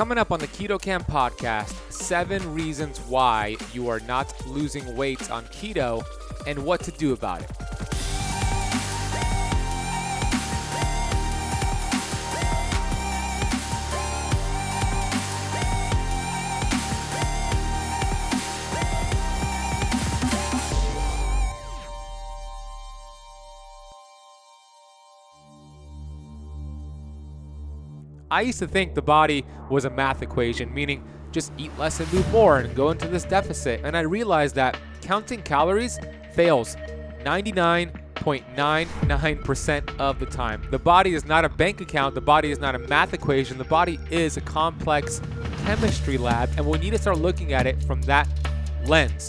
Coming up on the Keto Kamp podcast, seven reasons why you are not losing weight on keto and what to do about it. I used to think the body was a math equation, meaning just eat less and move more and go into this deficit. And I realized that counting calories fails 99.99% of the time. The body is not a bank account, the body is not a math equation, the body is a complex chemistry lab, and we need to start looking at it from that lens.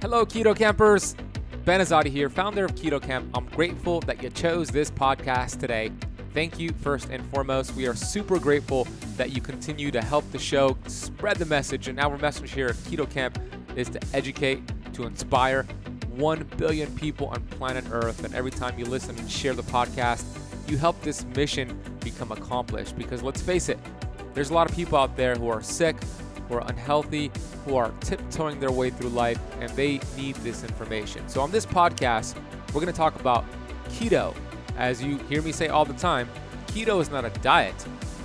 Hello, Keto Kampers. Ben Azadi here, founder of Keto Kamp. I'm grateful that you chose this podcast today. Thank you, first and foremost. We are super grateful that you continue to help the show spread the message. And our message here at Keto Kamp is to educate, to inspire 1 billion people on planet Earth. And every time you listen and share the podcast, you help this mission become accomplished. Because let's face it, there's a lot of people out there who are sick, who are unhealthy, who are tiptoeing their way through life, and they need this information. So, on this podcast, we're going to talk about keto. As you hear me say all the time, keto is not a diet,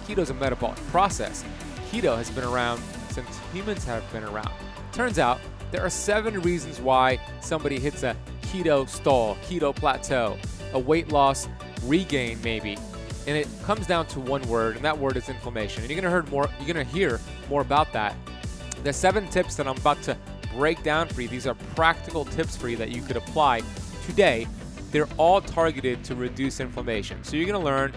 keto is a metabolic process. Keto has been around since humans have been around. Turns out there are seven reasons why somebody hits a keto stall, keto plateau, a weight loss regain, maybe. And it comes down to one word, and that word is inflammation. And you're gonna hear more. You're gonna hear more about that. The seven tips that I'm about to break down for you. These are practical tips for you that you could apply today. They're all targeted to reduce inflammation. So you're gonna learn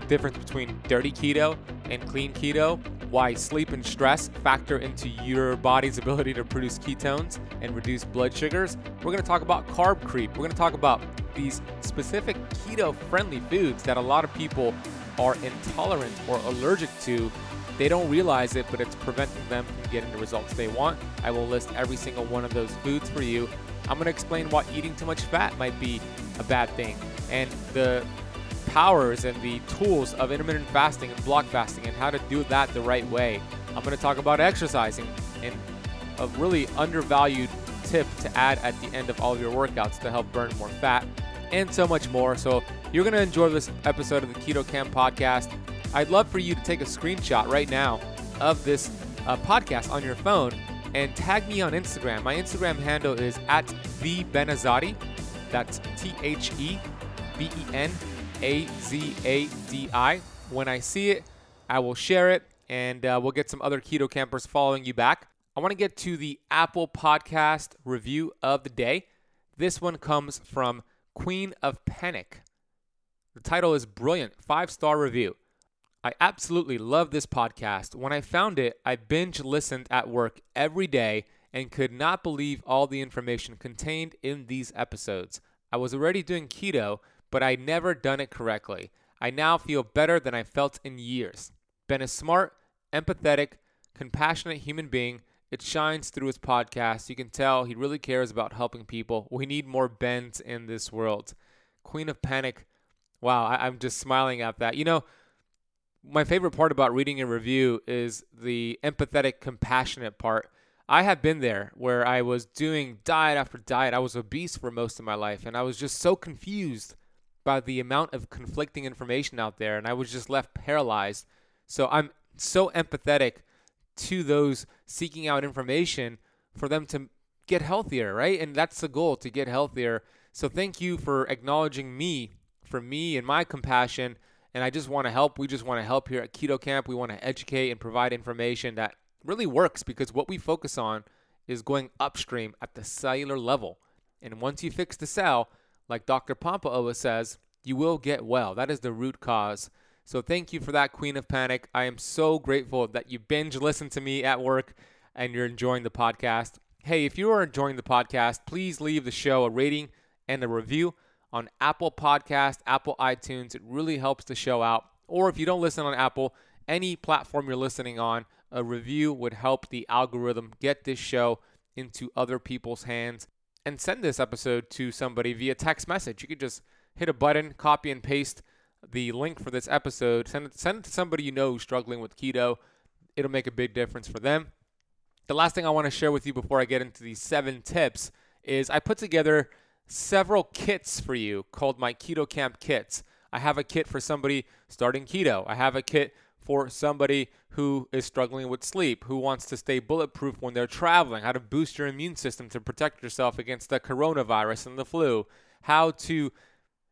the difference between dirty keto and clean keto, why sleep and stress factor into your body's ability to produce ketones and reduce blood sugars. We're going to talk about carb creep. We're going to talk about these specific keto friendly foods that a lot of people are intolerant or allergic to. They don't realize it, but it's preventing them from getting the results they want. I will list every single one of those foods for you. I'm going to explain why eating too much fat might be a bad thing and the powers and the tools of intermittent fasting and block fasting and how to do that the right way. I'm going to talk about exercising and a really undervalued tip to add at the end of all of your workouts to help burn more fat and so much more. So, you're going to enjoy this episode of the Keto Kamp podcast. I'd love for you to take a screenshot right now of this uh, podcast on your phone and tag me on Instagram. My Instagram handle is at the Benazadi. That's T H E B E N A Z A D I. When I see it, I will share it and uh, we'll get some other keto campers following you back. I want to get to the Apple Podcast review of the day. This one comes from Queen of Panic. The title is brilliant, five star review. I absolutely love this podcast. When I found it, I binge listened at work every day and could not believe all the information contained in these episodes. I was already doing keto, but I never done it correctly. I now feel better than I felt in years. Ben is smart, empathetic, compassionate human being. It shines through his podcast. You can tell he really cares about helping people. We need more Bens in this world. Queen of Panic. Wow, I, am just smiling at that. You know, my favorite part about reading a review is the empathetic, compassionate part. I have been there where I was doing diet after diet. I was obese for most of my life, and I was just so confused by the amount of conflicting information out there, and I was just left paralyzed. So I'm so empathetic to those seeking out information for them to get healthier, right? And that's the goal to get healthier. So thank you for acknowledging me, for me and my compassion and I just want to help. We just want to help here at Keto Kamp. We want to educate and provide information that really works because what we focus on is going upstream at the cellular level. And once you fix the cell, like Dr. Pompa always says, You will get well. That is the root cause. So thank you for that, Queen of Panic. I am so grateful that you binge listen to me at work and you're enjoying the podcast. Hey, if you are enjoying the podcast, please leave the show a rating and a review on Apple Podcast, Apple iTunes. It really helps the show out. Or if you don't listen on Apple, any platform you're listening on, a review would help the algorithm get this show into other people's hands and send this episode to somebody via text message. You could just hit a button, copy and paste the link for this episode, send it, send it to somebody you know who's struggling with keto. It'll make a big difference for them. The last thing I want to share with you before I get into these seven tips is I put together several kits for you called my Keto Kamp kits. I have a kit for somebody starting keto. I have a kit for somebody who is struggling with sleep, who wants to stay bulletproof when they're traveling, how to boost your immune system to protect yourself against the coronavirus and the flu, how to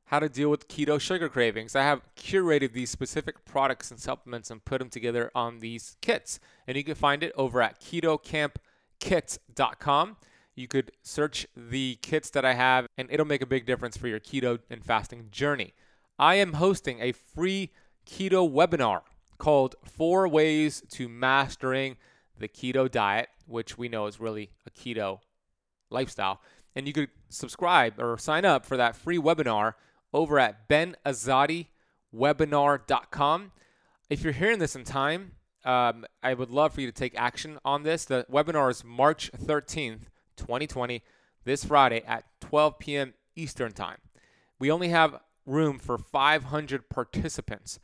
how to deal with keto sugar cravings. I have curated these specific products and supplements and put them together on these kits. And you can find it over at ketokampkits.com. You could search the kits that I have, and it'll make a big difference for your keto and fasting journey. I am hosting a free keto webinar called Four Ways to Mastering the Keto Diet, which we know is really a keto lifestyle. And you could subscribe or sign up for that free webinar over at benazadiwebinar.com. If you're hearing this in time, um, I would love for you to take action on this. The webinar is March 13th, 2020, this Friday at 12 p.m. Eastern Time. We only have room for 500 participants.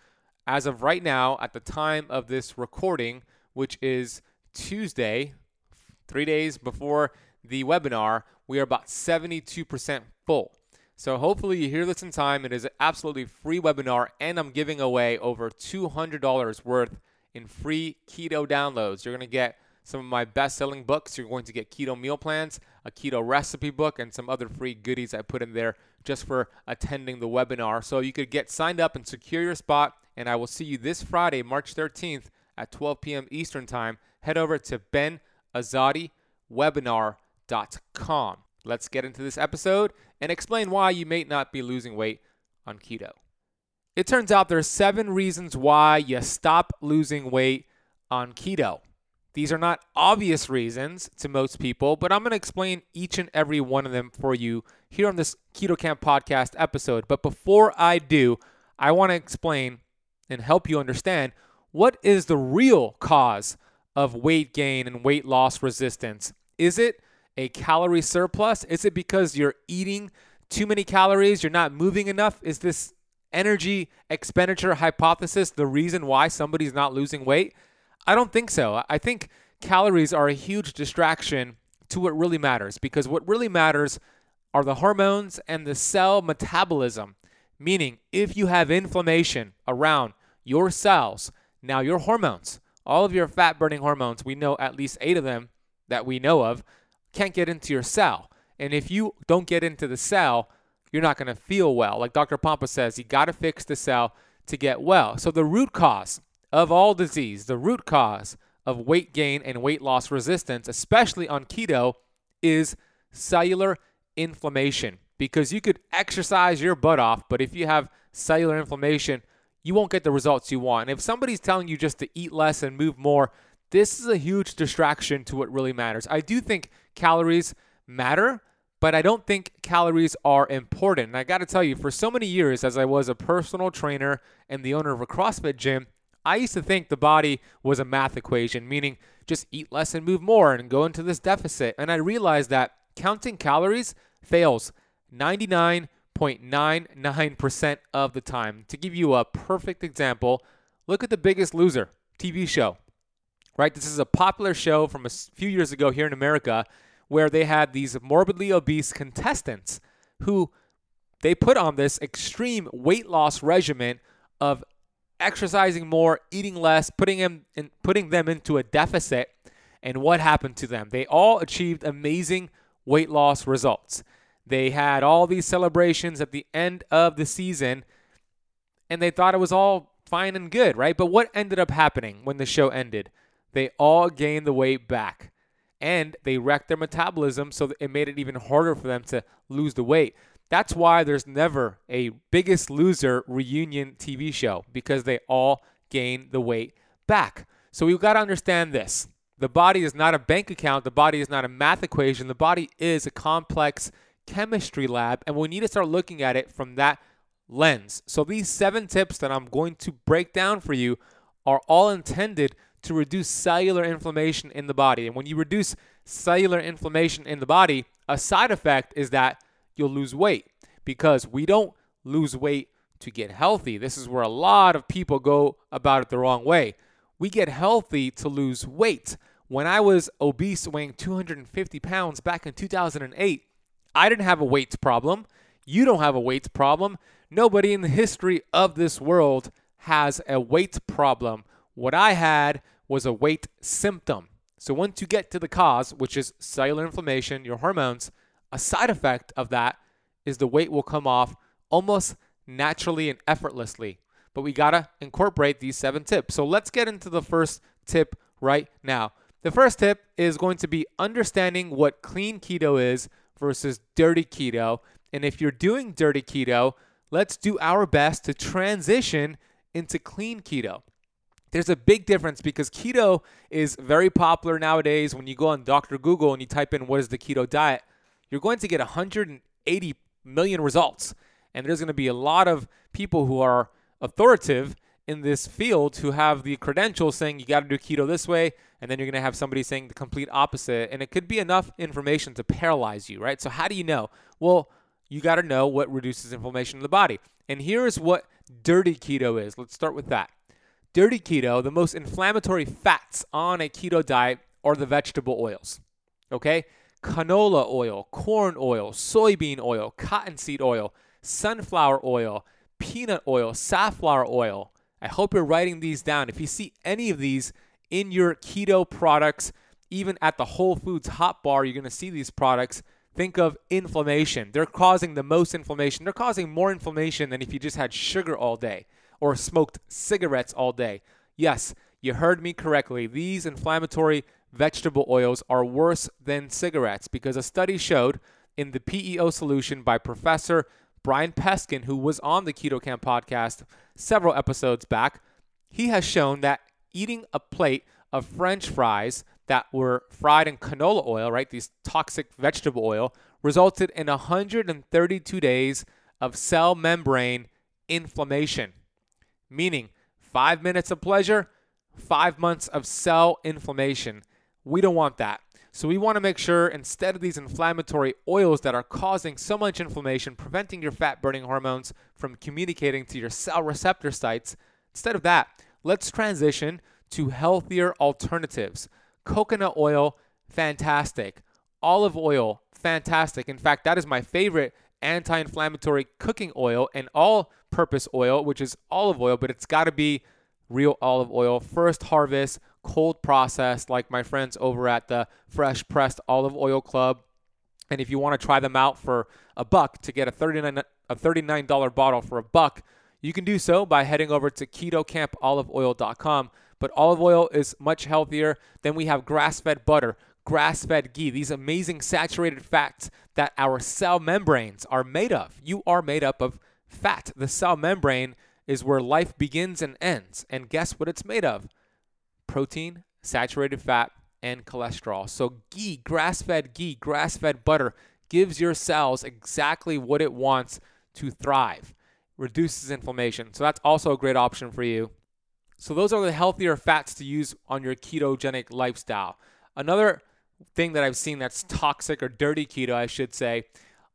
As of right now, at the time of this recording, which is Tuesday, three days before the webinar, we are about 72% full. So hopefully you hear this in time. It is an absolutely free webinar, and I'm giving away over $200 worth in free keto downloads. You're going to get some of my best-selling books. You're going to get keto meal plans, a keto recipe book, and some other free goodies I put in there just for attending the webinar. So you could get signed up and secure your spot. And I will see you this Friday, March 13th at 12 p.m. Eastern Time. Head over to benazadiwebinar.com. Let's get into this episode and explain why you may not be losing weight on keto. It turns out there are seven reasons why you stop losing weight on keto. These are not obvious reasons to most people, but I'm going to explain each and every one of them for you here on this Keto Kamp podcast episode. But before I do, I want to explain and help you understand what is the real cause of weight gain and weight loss resistance. Is it a calorie surplus? Is it because you're eating too many calories, you're not moving enough? Is this energy expenditure hypothesis the reason why somebody's not losing weight? I don't think so. I think calories are a huge distraction to what really matters because what really matters are the hormones and the cell metabolism. Meaning, if you have inflammation around your cells, now your hormones, all of your fat burning hormones, we know at least eight of them that we know of, can't get into your cell. And if you don't get into the cell, you're not going to feel well. Like Dr. Pompa says, you got to fix the cell to get well. So the root cause of all disease, the root cause of weight gain and weight loss resistance, especially on keto, is cellular inflammation. Because you could exercise your butt off, but if you have cellular inflammation, you won't get the results you want. If somebody's telling you just to eat less and move more, this is a huge distraction to what really matters. I do think calories matter, but I don't think calories are important. And I got to tell you, for so many years, as I was a personal trainer and the owner of a CrossFit gym, I used to think the body was a math equation, meaning just eat less and move more and go into this deficit. And I realized that counting calories fails 99.99% of the time. To give you a perfect example, look at The Biggest Loser TV show right? This is a popular show from a few years ago here in America where they had these morbidly obese contestants who they put on this extreme weight loss regimen of exercising more, eating less, putting them in, putting them into a deficit. And what happened to them? They all achieved amazing weight loss results. They had all these celebrations at the end of the season and they thought it was all fine and good, right? But what ended up happening when the show ended? they all gained the weight back and they wrecked their metabolism so it made it even harder for them to lose the weight. That's why there's never a biggest loser reunion TV show because they all gain the weight back. So we've got to understand this. The body is not a bank account, the body is not a math equation, the body is a complex chemistry lab, and we need to start looking at it from that lens. So these seven tips that I'm going to break down for you are all intended to reduce cellular inflammation in the body. And when you reduce cellular inflammation in the body, a side effect is that you'll lose weight because we don't lose weight to get healthy. This is where a lot of people go about it the wrong way. We get healthy to lose weight. When I was obese, weighing 250 pounds back in 2008, I didn't have a weight problem. You don't have a weight problem. Nobody in the history of this world has a weight problem. What I had was a weight symptom. So once you get to the cause, which is cellular inflammation, your hormones, a side effect of that is the weight will come off almost naturally and effortlessly. But we got to incorporate these seven tips. So let's get into the first tip right now. The first tip is going to be understanding what clean keto is versus dirty keto. And if you're doing dirty keto, let's do our best to transition into clean keto. There's a big difference because keto is very popular nowadays. When you go on Dr. Google and you type in what is the keto diet, you're going to get 180 million results. And there's going to be a lot of people who are authoritative in this field who have the credentials saying you got to do keto this way, and then you're going to have somebody saying the complete opposite. And it could be enough information to paralyze you, right? So, how do you know? Well, you got to know what reduces inflammation in the body. And here is what dirty keto is. Let's start with that. Dirty keto, the most inflammatory fats on a keto diet are the vegetable oils. Okay? Canola oil, corn oil, soybean oil, cottonseed oil, sunflower oil, peanut oil, safflower oil. I hope you're writing these down. If you see any of these in your keto products, even at the Whole Foods hot bar, you're going to see these products. Think of inflammation. They're causing the most inflammation. They're causing more inflammation than if you just had sugar all day or smoked cigarettes all day. Yes, you heard me correctly. These inflammatory vegetable oils are worse than cigarettes because a study showed in the PEO solution by Professor Brian Peskin, who was on the Keto Kamp podcast several episodes back, he has shown that eating a plate of French fries that were fried in canola oil, right, these toxic vegetable oil, resulted in 132 days of cell membrane inflammation. Meaning, five minutes of pleasure, five months of cell inflammation. We don't want that. So we want to make sure instead of these inflammatory oils that are causing so much inflammation, preventing your fat burning hormones from communicating to your cell receptor sites, instead of that, let's transition to healthier alternatives. Coconut oil, fantastic. Olive oil, fantastic. In fact, that is my favorite anti inflammatory cooking oil and all purpose oil, which is olive oil, but it's got to be real olive oil, first harvest, cold processed, like my friends over at the Fresh Pressed Olive Oil Club. And if you want to try them out for a buck to get a 39, a $39 bottle for a buck, you can do so by heading over to ketokampoliveoil.com. But olive oil is much healthier. than we have grass fed butter, grass fed ghee, these amazing saturated fats that our cell membranes are made of. You are made up of fat. The cell membrane is where life begins and ends. And guess what it's made of? Protein, saturated fat, and cholesterol. So, ghee, grass fed ghee, grass fed butter gives your cells exactly what it wants to thrive, reduces inflammation. So, that's also a great option for you. So, those are the healthier fats to use on your ketogenic lifestyle. Another thing that I've seen that's toxic or dirty keto, I should say,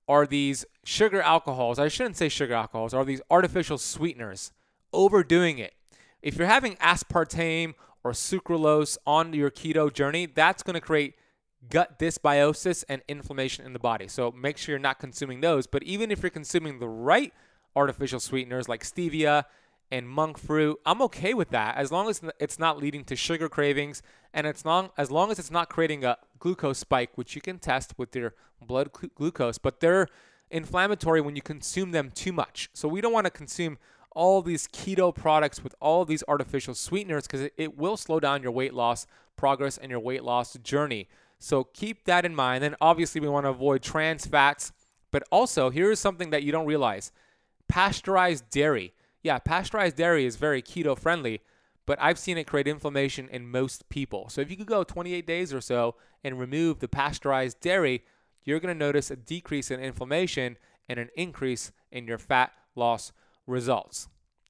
are these sugar alcohols. I shouldn't say sugar alcohols, are these artificial sweeteners. Overdoing it. If you're having aspartame or sucralose on your keto journey, that's going to create gut dysbiosis and inflammation in the body. So make sure you're not consuming those. But even if you're consuming the right artificial sweeteners like stevia and monk fruit, I'm okay with that as long as it's not leading to sugar cravings and it's long as long as it's not creating a glucose spike, which you can test with your blood glucose. But they're inflammatory when you consume them too much. So we don't want to consume all these keto products with all these artificial sweeteners because it, it will slow down your weight loss progress and your weight loss journey. So keep that in mind. Then obviously we want to avoid trans fats, But also, here is something that you don't realize pasteurized dairy. Yeah, pasteurized dairy is very keto friendly, but I've seen it create inflammation in most people. So if you could go 28 days or so and remove the pasteurized dairy, you're going to notice a decrease in inflammation and an increase in your fat loss results.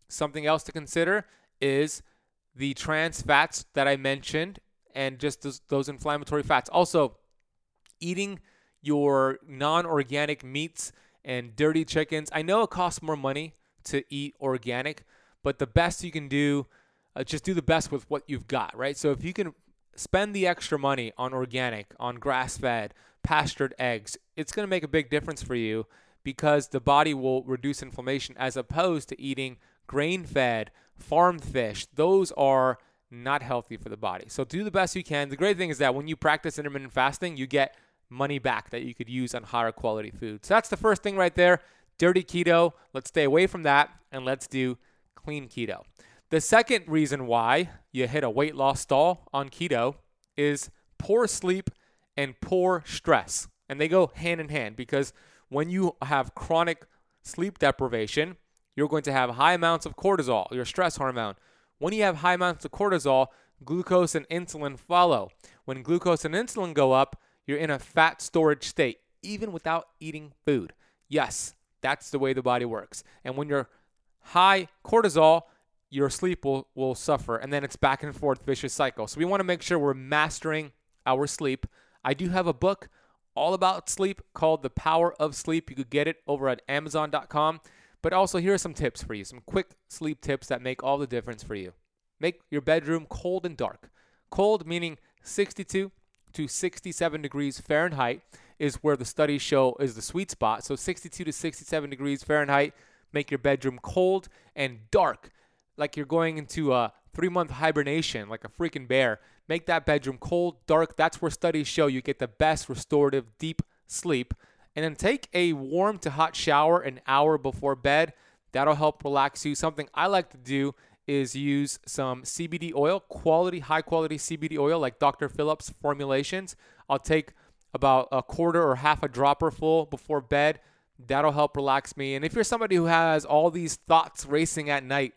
Something else to consider is the trans fats that I mentioned and just those, those inflammatory fats. Also, eating your non organic meats and dirty chickens. I know it costs more money to eat organic, but the best you can do, uh, just do the best with what you've got, right? So if you can spend the extra money on organic, on grass fed, pastured eggs, it's going to make a big difference for you because the body will reduce inflammation as opposed to eating grain fed, farm fish. Those are not healthy for the body. So do the best you can. The great thing is that when you practice intermittent fasting, you get money back that you could use on higher quality food. So that's the first thing right there. Dirty keto. Let's stay away from that and let's do clean keto. The second reason why you hit a weight loss stall on keto is poor sleep and poor stress. And they go hand in hand because when you have chronic sleep deprivation, you're going to have high amounts of cortisol, your stress hormone. When you have high amounts of cortisol, glucose and insulin follow. When glucose and insulin go up, you're in a fat storage state, even without eating food. Yes, that's the way the body works. And when you're high cortisol, your sleep will, will suffer. And then it's back and forth vicious cycle. So we want to make sure we're mastering our sleep. I do have a book all about sleep called The Power of Sleep. You could get it over at Amazon.com. But also, here are some tips for you some quick sleep tips that make all the difference for you. Make your bedroom cold and dark. Cold meaning 62 to 67 degrees Fahrenheit is where the studies show is the sweet spot. So 62 to 67 degrees Fahrenheit make your bedroom cold and dark, like you're going into a three month hibernation, like a freaking bear. Make that bedroom cold, dark. That's where studies show you get the best restorative deep sleep. And then take a warm to hot shower an hour before bed. That'll help relax you. Something I like to do is use some CBD oil, quality, high quality CBD oil like Dr. Phillips formulations. I'll take about a quarter or half a dropper full before bed. That'll help relax me. And if you're somebody who has all these thoughts racing at night,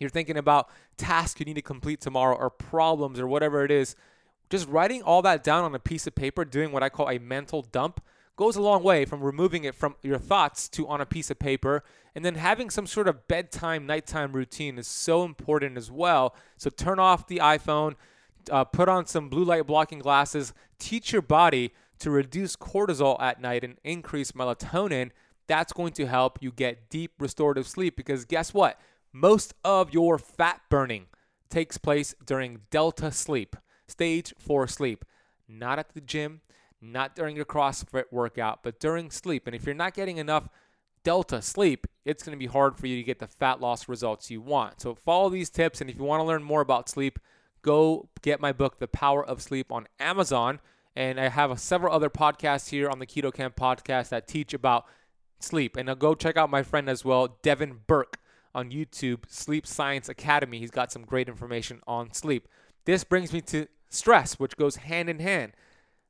you're thinking about tasks you need to complete tomorrow or problems or whatever it is, just writing all that down on a piece of paper, doing what I call a mental dump, goes a long way from removing it from your thoughts to on a piece of paper. And then having some sort of bedtime, nighttime routine is so important as well. So turn off the iPhone, uh, put on some blue light blocking glasses, teach your body to reduce cortisol at night and increase melatonin. That's going to help you get deep restorative sleep because guess what? Most of your fat burning takes place during delta sleep, stage four sleep, not at the gym, not during your CrossFit workout, but during sleep. And if you're not getting enough delta sleep, it's going to be hard for you to get the fat loss results you want. So follow these tips. And if you want to learn more about sleep, go get my book, The Power of Sleep, on Amazon. And I have several other podcasts here on the Keto Kamp podcast that teach about sleep. And I'll go check out my friend as well, Devin Burke, on YouTube, Sleep Science Academy. He's got some great information on sleep. This brings me to stress, which goes hand in hand.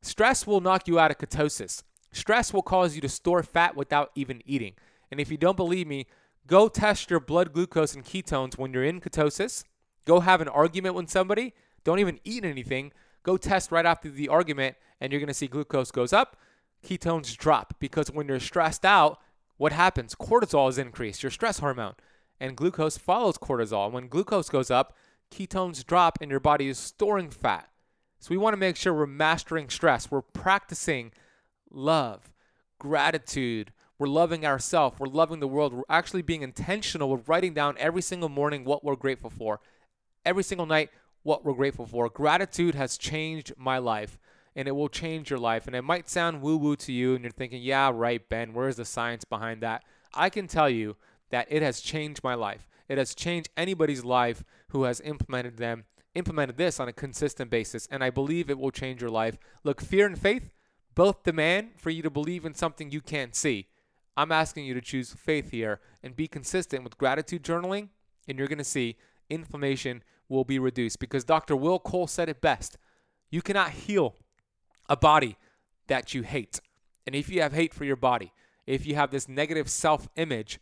Stress will knock you out of ketosis. Stress will cause you to store fat without even eating. And if you don't believe me, go test your blood glucose and ketones when you're in ketosis. Go have an argument with somebody. Don't even eat anything. Go test right after the argument, and you're going to see glucose goes up, ketones drop. Because when you're stressed out, what happens? Cortisol is increased, your stress hormone, and glucose follows cortisol. When glucose goes up, ketones drop, and your body is storing fat. So we want to make sure we're mastering stress. We're practicing love, gratitude. We're loving ourselves. We're loving the world. We're actually being intentional. We're writing down every single morning what we're grateful for, every single night what we're grateful for. Gratitude has changed my life and it will change your life. And it might sound woo woo to you and you're thinking, yeah, right, Ben, where's the science behind that? I can tell you that it has changed my life. It has changed anybody's life who has implemented them implemented this on a consistent basis, and I believe it will change your life. Look, fear and faith both demand for you to believe in something you can't see. I'm asking you to choose faith here and be consistent with gratitude journaling, and you're going to see inflammation will be reduced because Dr. Will Cole said it best. You cannot heal a body that you hate. And if you have hate for your body, if you have this negative self image,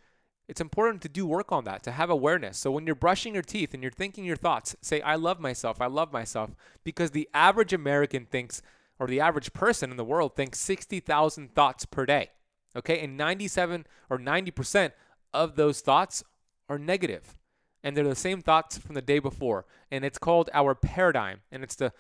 it's important to do work on that, to have awareness. So when you're brushing your teeth and you're thinking your thoughts, say, I love myself, I love myself, because the average American thinks, or the average person in the world thinks 60,000 thoughts per day. Okay. And 97 or 90% of those thoughts are negative. And they're the same thoughts from the day before. And it's called our paradigm. And it's the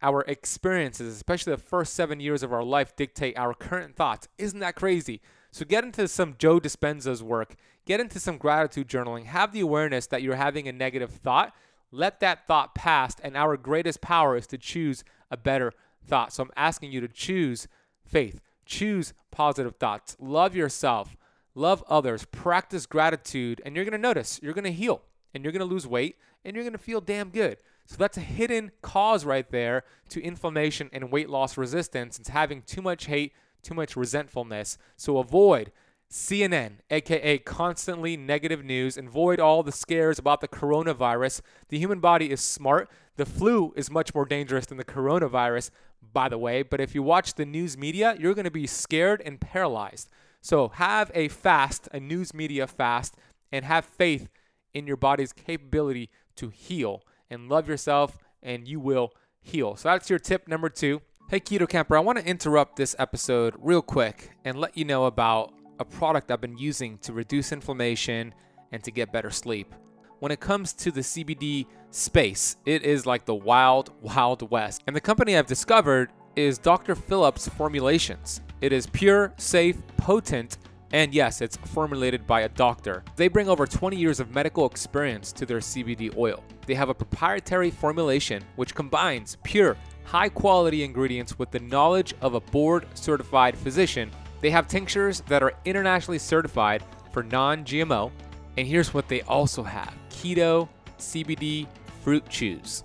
our experiences especially the first 7 years of our life dictate our current thoughts. Isn't that crazy? So get into some Joe Dispenza's work. Get into some gratitude journaling. Have the awareness that you're having a negative thought. Let that thought pass. And our greatest power is to choose a better thought so i'm asking you to choose faith choose positive thoughts love yourself love others practice gratitude and you're going to notice you're going to heal and you're going to lose weight and you're going to feel damn good. So that's a hidden cause right there to inflammation and weight loss resistance. It's having too much hate, too much resentfulness. So avoid CNN, aka constantly negative news, and avoid all the scares about the coronavirus. The human body is smart. The flu is much more dangerous than the coronavirus, by the way. But if you watch the news media, you're going to be scared and paralyzed. So have a fast, a news media fast, and have faith in your body's capability to heal and love yourself, and you will heal. So that's your tip number two. Hey, Keto Kamper, I want to interrupt this episode real quick and let you know about a product I've been using to reduce inflammation and to get better sleep. When it comes to the CBD space, it is like the wild, wild west. And the company I've discovered is Dr. Phillips Formulations. It is pure, safe, potent, and yes, it's formulated by a doctor. They bring over 20 years of medical experience to their CBD oil. They have a proprietary formulation which combines pure, high quality ingredients with the knowledge of a board certified physician. They have tinctures that are internationally certified for non GMO. And here's what they also have keto CBD fruit chews.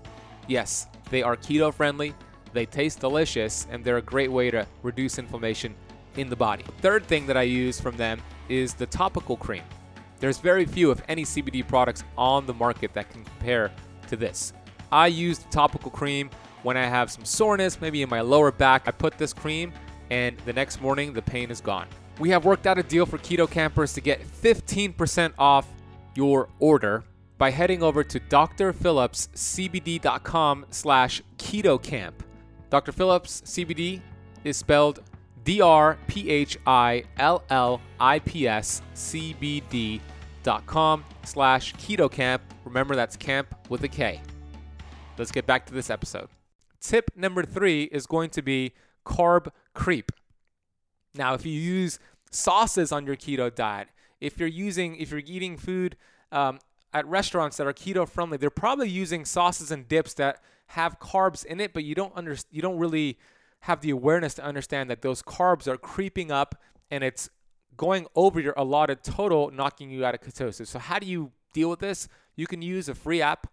Yes, they are keto friendly, they taste delicious, and they're a great way to reduce inflammation in the body. Third thing that I use from them is the topical cream. There's very few, if any, CBD products on the market that can compare to this. I use the topical cream when I have some soreness, maybe in my lower back. I put this cream, and the next morning, the pain is gone. We have worked out a deal for keto campers to get 15% off your order by heading over to drphillipscbd.com slash ketokamp. Dr. Phillips CBD is spelled D R P H I L L I P S C B D dot com slash keto camp. Remember, that's camp with a K. Let's get back to this episode. Tip number three is going to be carb creep. Now, if you use sauces on your keto diet, if you're using, if you're eating food um, at restaurants that are keto friendly, they're probably using sauces and dips that have carbs in it, but you don't under, you don't really have the awareness to understand that those carbs are creeping up and it's going over your allotted total, knocking you out of ketosis. So, how do you deal with this? You can use a free app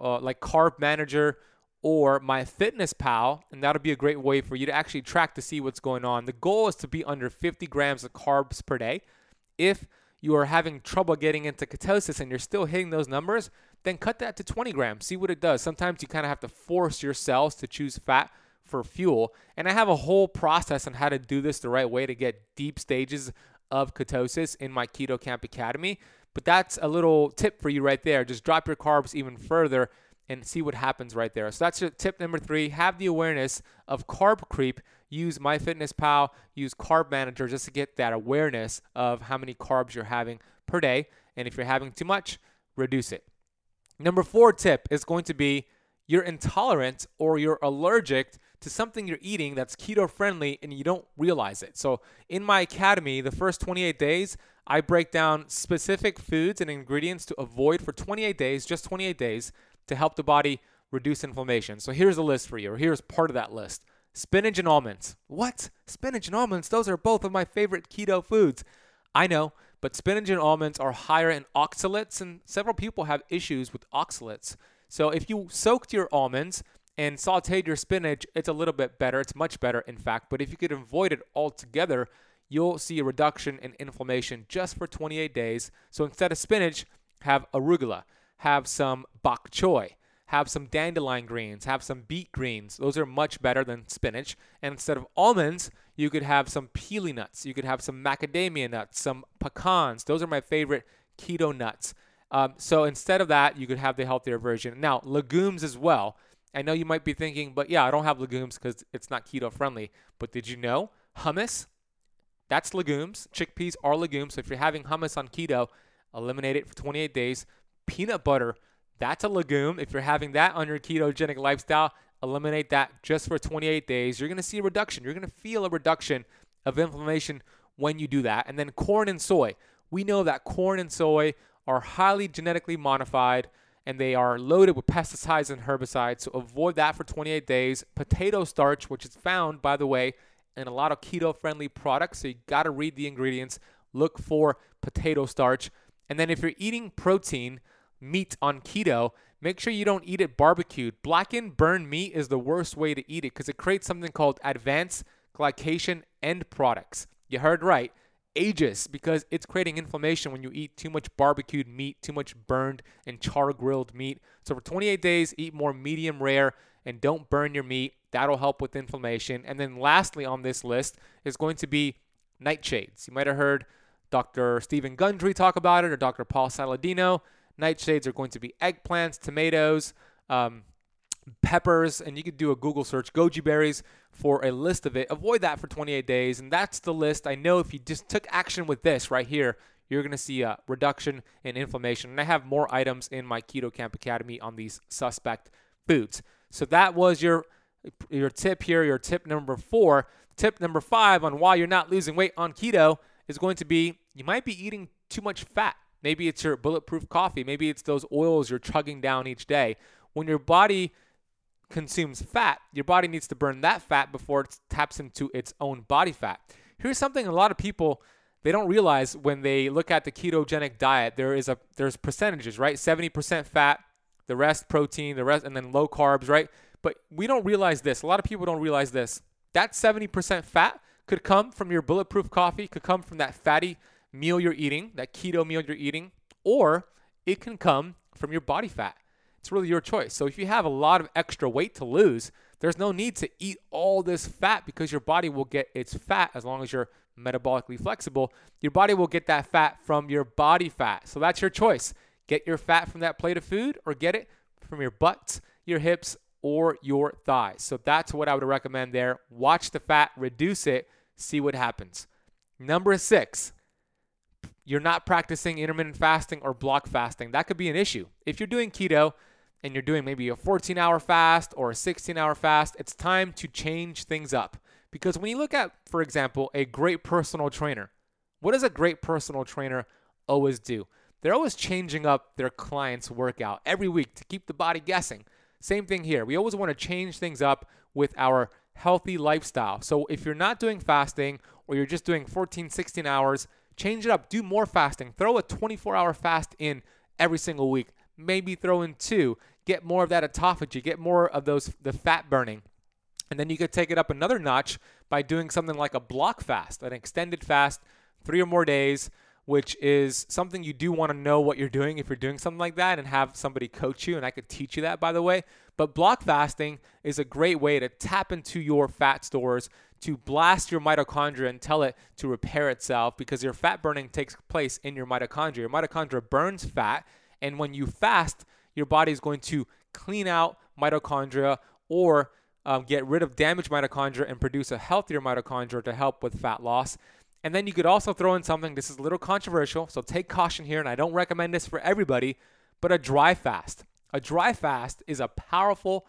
uh, like Carb Manager or my fitness pal and that'll be a great way for you to actually track to see what's going on. The goal is to be under 50 grams of carbs per day. If you are having trouble getting into ketosis and you're still hitting those numbers, then cut that to 20 grams. See what it does. Sometimes you kind of have to force your cells to choose fat for fuel. And I have a whole process on how to do this the right way to get deep stages of ketosis in my Keto Kamp Academy. But that's a little tip for you right there. Just drop your carbs even further and see what happens right there. So that's your tip number three. Have the awareness of carb creep. Use MyFitnessPal, use Carb Manager just to get that awareness of how many carbs you're having per day. And if you're having too much, reduce it. Number four tip is going to be you're intolerant or you're allergic to something you're eating that's keto friendly and you don't realize it. So, in my academy, the first 28 days, I break down specific foods and ingredients to avoid for 28 days, just 28 days, to help the body reduce inflammation. So, here's a list for you, or here's part of that list spinach and almonds. What? Spinach and almonds? Those are both of my favorite keto foods. I know, but spinach and almonds are higher in oxalates, and several people have issues with oxalates. So, if you soaked your almonds, and sauteed your spinach, it's a little bit better. It's much better, in fact. But if you could avoid it altogether, you'll see a reduction in inflammation just for 28 days. So instead of spinach, have arugula, have some bok choy, have some dandelion greens, have some beet greens. Those are much better than spinach. And instead of almonds, you could have some pili nuts. You could have some macadamia nuts, some pecans. Those are my favorite keto nuts. Um, so instead of that, you could have the healthier version. Now, legumes as well. I know you might be thinking, but yeah, I don't have legumes because it's not keto friendly. But did you know hummus? That's legumes. Chickpeas are legumes. So if you're having hummus on keto, eliminate it for 28 days. Peanut butter, that's a legume. If you're having that on your ketogenic lifestyle, eliminate that just for 28 days. You're going to see a reduction. You're going to feel a reduction of inflammation when you do that. And then corn and soy. We know that corn and soy are highly genetically modified and they are loaded with pesticides and herbicides. So avoid that for 28 days. Potato starch, which is found, by the way, in a lot of keto friendly products. So you got to read the ingredients, look for potato starch. And then if you're eating protein, meat on keto, make sure you don't eat it barbecued. Blackened, burned meat is the worst way to eat it because it creates something called advanced glycation end products. You heard right ages because it's creating inflammation when you eat too much barbecued meat, too much burned and char grilled meat. So for 28 days, eat more medium rare and don't burn your meat. That'll help with inflammation. And then lastly on this list is going to be nightshades. You might have heard Dr. Steven Gundry talk about it or Dr. Paul Saladino. Nightshades are going to be eggplants, tomatoes, um, peppers, and you could do a Google search, goji berries, for a list of it. Avoid that for 28 days, and that's the list. I know if you just took action with this right here, you're going to see a reduction in inflammation. And I have more items in my Keto Kamp Academy on these suspect foods. So that was your your tip here, your tip number four. Tip number five on why you're not losing weight on keto is going to be you might be eating too much fat. Maybe it's your bulletproof coffee. Maybe it's those oils you're chugging down each day. When your body consumes fat, your body needs to burn that fat before it taps into its own body fat. Here's something a lot of people they don't realize when they look at the ketogenic diet. There is a there's percentages, right? 70% fat, the rest protein, the rest and then low carbs, right? But we don't realize this. A lot of people don't realize this. That 70% fat could come from your bulletproof coffee, could come from that fatty meal you're eating, that keto meal you're eating, or it can come from your body fat. It's really your choice. So if you have a lot of extra weight to lose, there's no need to eat all this fat because your body will get its fat as long as you're metabolically flexible. Your body will get that fat from your body fat. So that's your choice. Get your fat from that plate of food or get it from your butt, your hips, or your thighs. So that's what I would recommend there. Watch the fat, reduce it, see what happens. Number six, you're not practicing intermittent fasting or block fasting. That could be an issue. If you're doing keto, and you're doing maybe a 14 hour fast or a 16 hour fast, it's time to change things up. Because when you look at, for example, a great personal trainer, what does a great personal trainer always do? They're always changing up their client's workout every week to keep the body guessing. Same thing here. We always want to change things up with our healthy lifestyle. So if you're not doing fasting or you're just doing 14, 16 hours, change it up. Do more fasting. Throw a 24 hour fast in every single week. Maybe throw in two get more of that autophagy, get more of those the fat burning. And then you could take it up another notch by doing something like a block fast, an extended fast, three or more days, which is something you do want to know what you're doing if you're doing something like that and have somebody coach you. And I could teach you that, by the way. But block fasting is a great way to tap into your fat stores, to blast your mitochondria and tell it to repair itself because your fat burning takes place in your mitochondria. Your mitochondria burns fat. And when you fast, your body is going to clean out mitochondria or um, get rid of damaged mitochondria and produce a healthier mitochondria to help with fat loss. And then you could also throw in something, this is a little controversial, so take caution here, and I don't recommend this for everybody, but a dry fast. A dry fast is a powerful,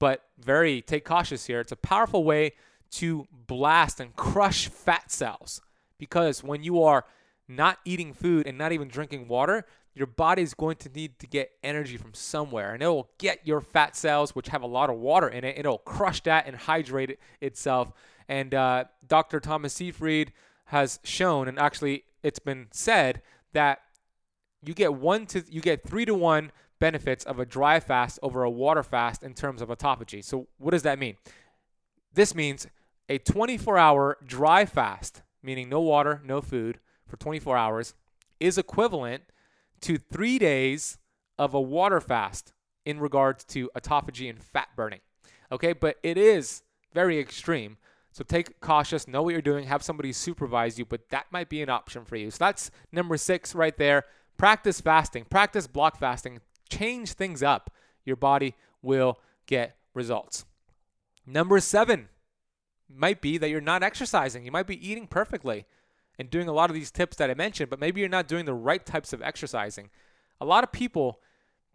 but very, take cautious here, it's a powerful way to blast and crush fat cells. Because when you are not eating food and not even drinking water, your body is going to need to get energy from somewhere and it will get your fat cells which have a lot of water in it it'll crush that and hydrate it itself. And uh, dr thomas seyfried has shown and actually it's been said that you get one to you get three to one benefits of a dry fast over a water fast in terms of autophagy. So what does that mean this means a 24 hour dry fast meaning no water no food for 24 hours is equivalent to three days of a water fast in regards to autophagy and fat burning. Okay, but it is very extreme. So take cautious, know what you're doing, have somebody supervise you, but that might be an option for you. So that's number six right there. Practice fasting, practice block fasting, change things up. Your body will get results. Number seven might be that you're not exercising. You might be eating perfectly and doing a lot of these tips that I mentioned, but maybe you're not doing the right types of exercising. A lot of people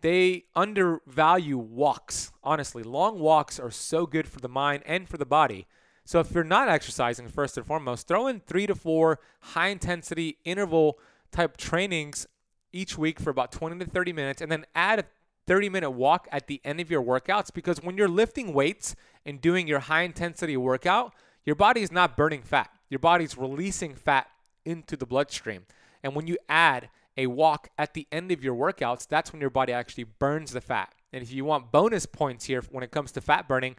they undervalue walks. Honestly, long walks are so good for the mind and for the body. So if you're not exercising first and foremost, throw in 3 to 4 high intensity interval type trainings each week for about 20 to 30 minutes and then add a 30 minute walk at the end of your workouts because when you're lifting weights and doing your high intensity workout, your body is not burning fat. Your body's releasing fat into the bloodstream. And when you add a walk at the end of your workouts, that's when your body actually burns the fat. And if you want bonus points here when it comes to fat burning,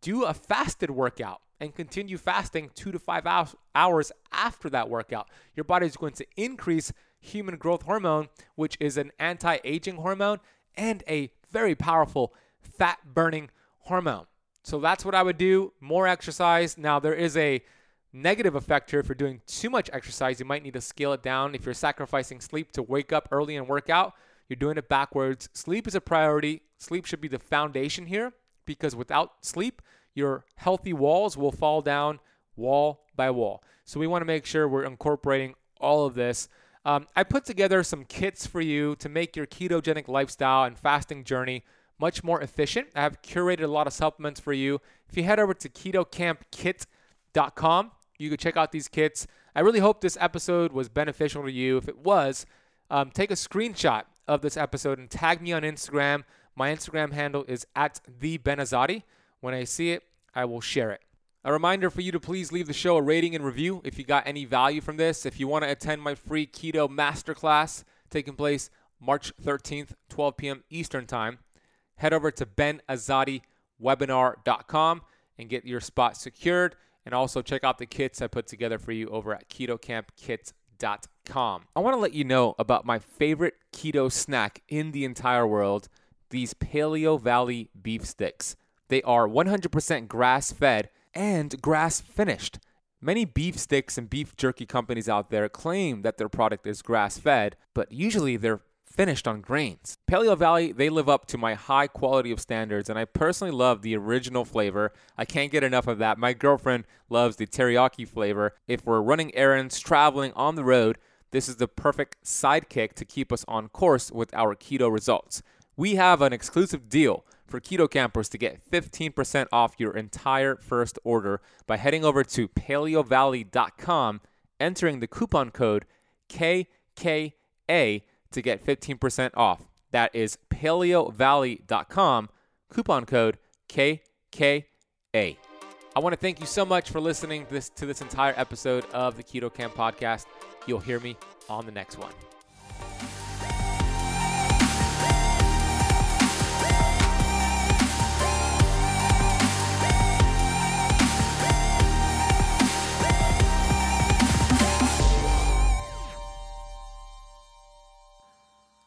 do a fasted workout and continue fasting two to five hours after that workout. Your body is going to increase human growth hormone, which is an anti aging hormone and a very powerful fat burning hormone. So that's what I would do. More exercise. Now, there is a negative effect here if you're doing too much exercise. You might need to scale it down. If you're sacrificing sleep to wake up early and work out, you're doing it backwards. Sleep is a priority. Sleep should be the foundation here because without sleep, your healthy walls will fall down wall by wall. So we want to make sure we're incorporating all of this. Um, I put together some kits for you to make your ketogenic lifestyle and fasting journey much more efficient. I have curated a lot of supplements for you. If you head over to ketokampkit.com, you can check out these kits. I really hope this episode was beneficial to you. If it was, um, take a screenshot of this episode and tag me on Instagram. My Instagram handle is at the Ben Azadi. When I see it, I will share it. A reminder for you to please leave the show a rating and review if you got any value from this. If you want to attend my free keto masterclass taking place March 13th, 12 p.m. Eastern Time, head over to benazadiwebinar.com and get your spot secured. And also check out the kits I put together for you over at ketokampkits.com. I want to let you know about my favorite keto snack in the entire world these Paleo Valley beef sticks. They are 100% grass fed and grass finished. Many beef sticks and beef jerky companies out there claim that their product is grass fed, but usually they're finished on grains. Paleo Valley, they live up to my high quality of standards, and I personally love the original flavor. I can't get enough of that. My girlfriend loves the teriyaki flavor. If we're running errands, traveling on the road, this is the perfect sidekick to keep us on course with our keto results. We have an exclusive deal for Keto Kampers to get 15% off your entire first order by heading over to paleovalley.com, entering the coupon code KKA to get 15% off. That is paleovalley.com, coupon code KKA. I want to thank you so much for listening this, to this entire episode of the Keto Kamp podcast. You'll hear me on the next one.